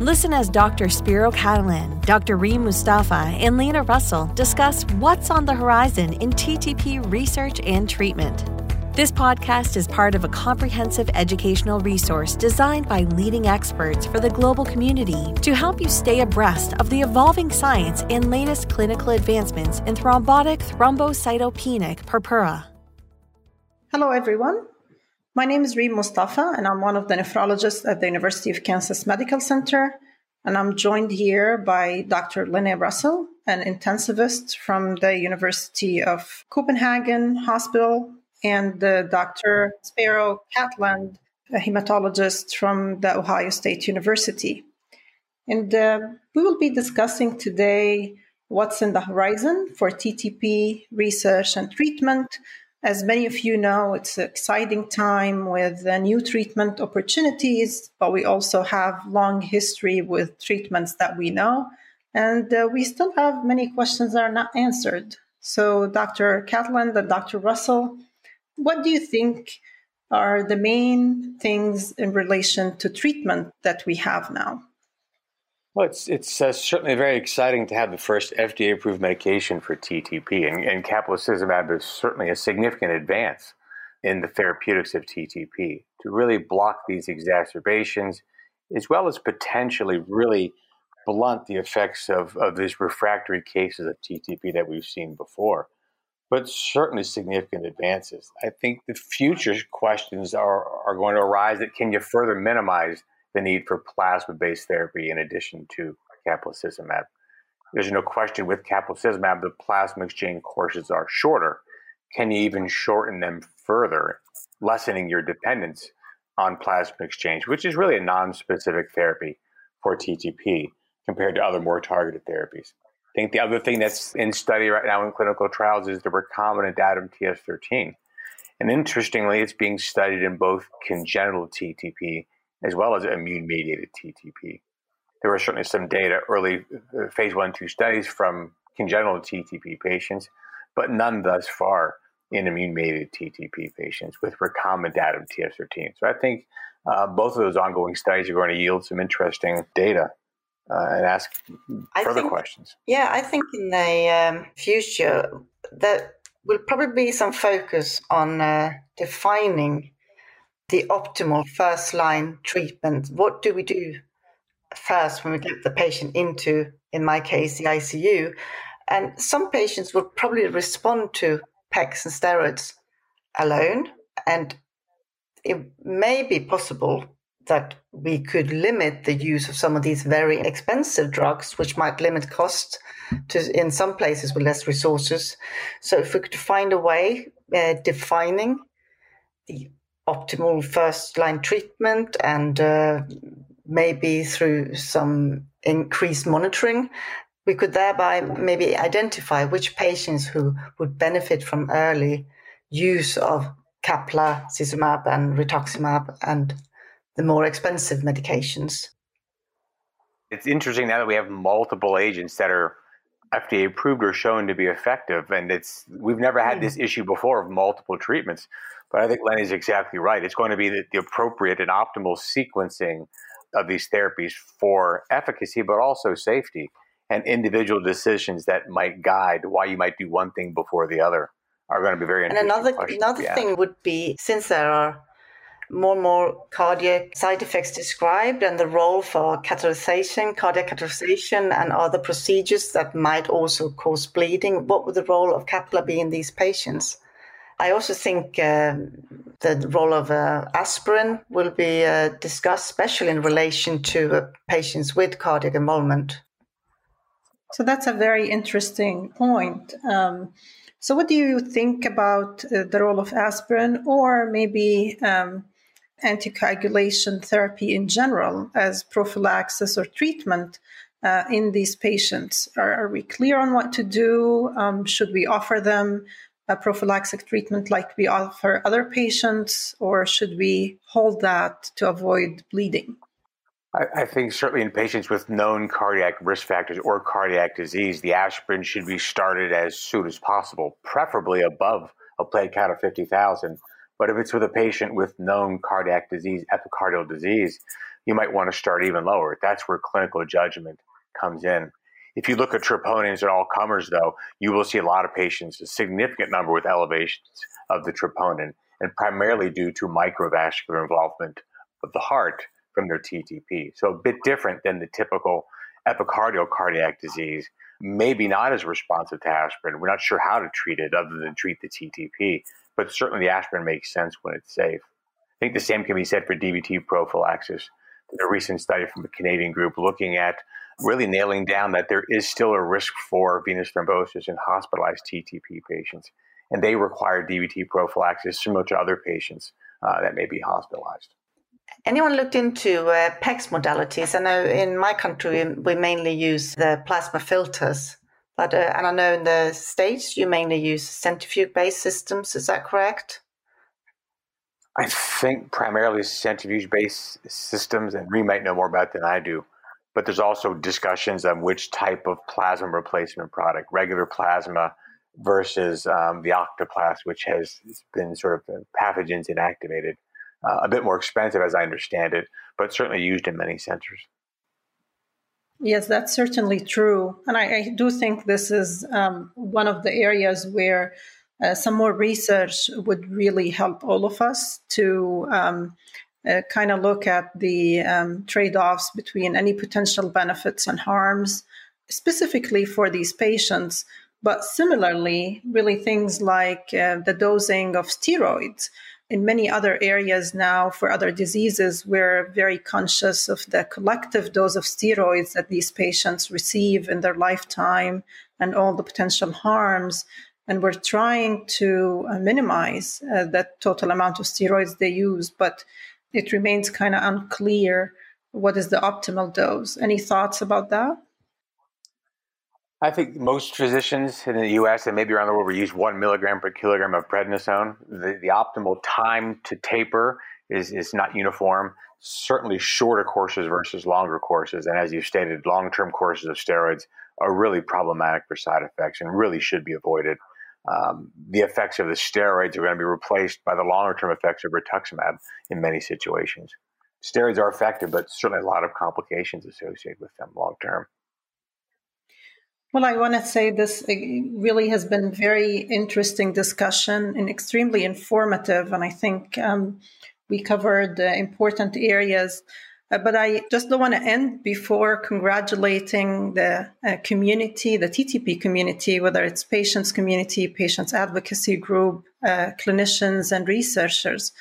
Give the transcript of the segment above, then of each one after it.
Listen as Dr. Spero Cataland, Dr. Reem Mustafa, and Lene Russell discuss what's on the horizon in TTP research and treatment. This podcast is part of a comprehensive educational resource designed by leading experts for the global community to help you stay abreast of the evolving science and latest clinical advancements in thrombotic thrombocytopenic purpura. Hello, everyone. My name is Reem Mustafa, and I'm one of the nephrologists at the University of Kansas Medical Center. And I'm joined here by Dr. Lene Russell, an intensivist from the University of Copenhagen Hospital, and uh, Dr. Spero Cataland, a hematologist from the Ohio State University. And uh, we will be discussing today what's in the horizon for TTP research and treatment as many of you know, it's an exciting time with new treatment opportunities, but we also have long history with treatments that we know, and uh, we still have many questions that are not answered. So, Dr. Cataland and Dr. Russell, what do you think are the main things in relation to treatment that we have now? Well, it's it's uh, certainly very exciting to have the first FDA-approved medication for TTP, and, and caplacizumab is certainly a significant advance in the therapeutics of TTP to really block these exacerbations, as well as potentially really blunt the effects of, of these refractory cases of TTP that we've seen before. But certainly significant advances. I think the future questions are, are going to arise that can you further minimize the need for plasma based therapy in addition to caplacizumab. There's no question with caplacizumab, the plasma exchange courses are shorter. Can you even shorten them further, lessening your dependence on plasma exchange, which is really a non specific therapy for TTP compared to other more targeted therapies? I think the other thing that's in study right now in clinical trials is the recombinant ADAMTS13. And interestingly, it's being studied in both congenital TTP as well as immune mediated TTP. There were certainly some data, early uh, phase one, two studies from congenital TTP patients, but none thus far in immune mediated TTP patients with recombinant ADAMTS13. So I think uh, both of those ongoing studies are going to yield some interesting data. Uh, and ask further think, questions. Yeah, I think in the um, future there will probably be some focus on uh, defining the optimal first line treatment? What do we do first when we get the patient into, in my case, the ICU? And some patients will probably respond to PEX and steroids alone. And it may be possible that we could limit the use of some of these very expensive drugs, which might limit costs to in some places with less resources. So if we could find a way uh, defining the optimal first line treatment and uh, maybe through some increased monitoring, we could thereby maybe identify which patients who would benefit from early use of caplacizumab and rituximab and the more expensive medications. It's interesting now that we have multiple agents that are FDA approved or shown to be effective, and it's we've never had hmm. this issue before of multiple treatments. But I think Lene's exactly right. It's going to be the, the appropriate and optimal sequencing of these therapies for efficacy, but also safety and individual decisions that might guide why you might do one thing before the other are going to be very interesting. And another another thing would be since there are more and more cardiac side effects described and the role for catheterization, cardiac catheterization, and other procedures that might also cause bleeding. What would the role of capilla be in these patients? I also think uh, the role of uh, aspirin will be uh, discussed, especially in relation to uh, patients with cardiac involvement. So that's a very interesting point. Um, so, what do you think about uh, the role of aspirin or maybe um, anticoagulation therapy in general as prophylaxis or treatment uh, in these patients? Are, are, we clear on what to do? Um, should we offer them a prophylactic treatment like we offer other patients, or should we hold that to avoid bleeding? I, I think certainly in patients with known cardiac risk factors or cardiac disease, the aspirin should be started as soon as possible, preferably above a plate count of 50,000 But if it's with a patient with known cardiac disease, epicardial disease, you might want to start even lower. That's where clinical judgment comes in. If you look at troponins in all comers, though, you will see a lot of patients, a significant number with elevations of the troponin, and primarily due to microvascular involvement of the heart from their TTP. So a bit different than the typical epicardial cardiac disease, maybe not as responsive to aspirin. We're not sure how to treat it other than treat the TTP, but certainly the aspirin makes sense when it's safe. I think the same can be said for DVT prophylaxis. There's a recent study from a Canadian group looking at really nailing down that there is still a risk for venous thrombosis in hospitalized TTP patients. And they require DVT prophylaxis similar to other patients uh, that may be hospitalized. Anyone looked into uh, PEX modalities? I know in my country we mainly use the plasma filters, but uh, and I know in the states you mainly use centrifuge-based systems. Is that correct? I think primarily centrifuge-based systems, and Reem might know more about than I do. But there's also discussions on which type of plasma replacement product, regular plasma versus um, the Octaplas, which has been sort of pathogens inactivated. Uh, a bit more expensive, as I understand it, but certainly used in many centers. Yes, that's certainly true. And I, I do think this is um, one of the areas where uh, some more research would really help all of us to um, uh, kind of look at the um, trade offs between any potential benefits and harms, specifically for these patients. But similarly, really things like uh, the dosing of steroids. In many other areas now, for other diseases, we're very conscious of the collective dose of steroids that these patients receive in their lifetime and all the potential harms and we're trying to uh, minimize uh, that total amount of steroids they use, but it remains kind of unclear what is the optimal dose. Any thoughts about that? I think most physicians in the U.S. and maybe around the world use one milligram per kilogram of prednisone. The, the optimal time to taper is, is not uniform. Certainly, shorter courses versus longer courses, and as you stated, long-term courses of steroids are really problematic for side effects and really should be avoided um, the effects of the steroids are going to be replaced by the longer term effects of rituximab in many situations. Steroids are effective, but certainly a lot of complications associated with them long term. Well, I want to say this really has been very interesting discussion and extremely informative, and I think um, we covered uh, important areas. Uh, but I just don't want to end before congratulating the uh, community, the TTP community, whether it's patients community, patients advocacy group, uh, clinicians, and researchers,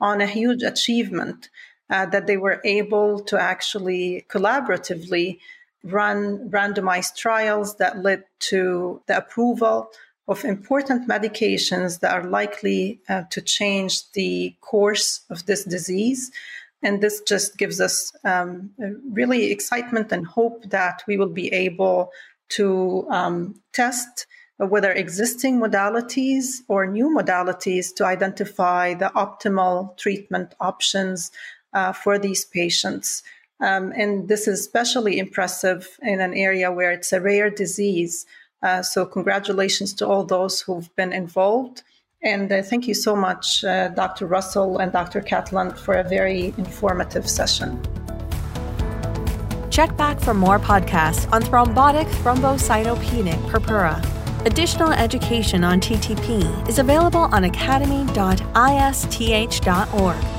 on a huge achievement uh, that they were able to actually collaboratively run randomized trials that led to the approval of important medications that are likely uh, to change the course of this disease and this just gives us um, really excitement and hope that we will be able to um, test whether existing modalities or new modalities to identify the optimal treatment options uh, for these patients. Um, and this is especially impressive in an area where it's a rare disease. Uh, so, congratulations to all those who've been involved. And uh, thank you so much, uh, Dr. Russell and Dr. Cataland, for a very informative session. Check back for more podcasts on thrombotic thrombocytopenic purpura. Additional education on TTP is available on academy.isth.org.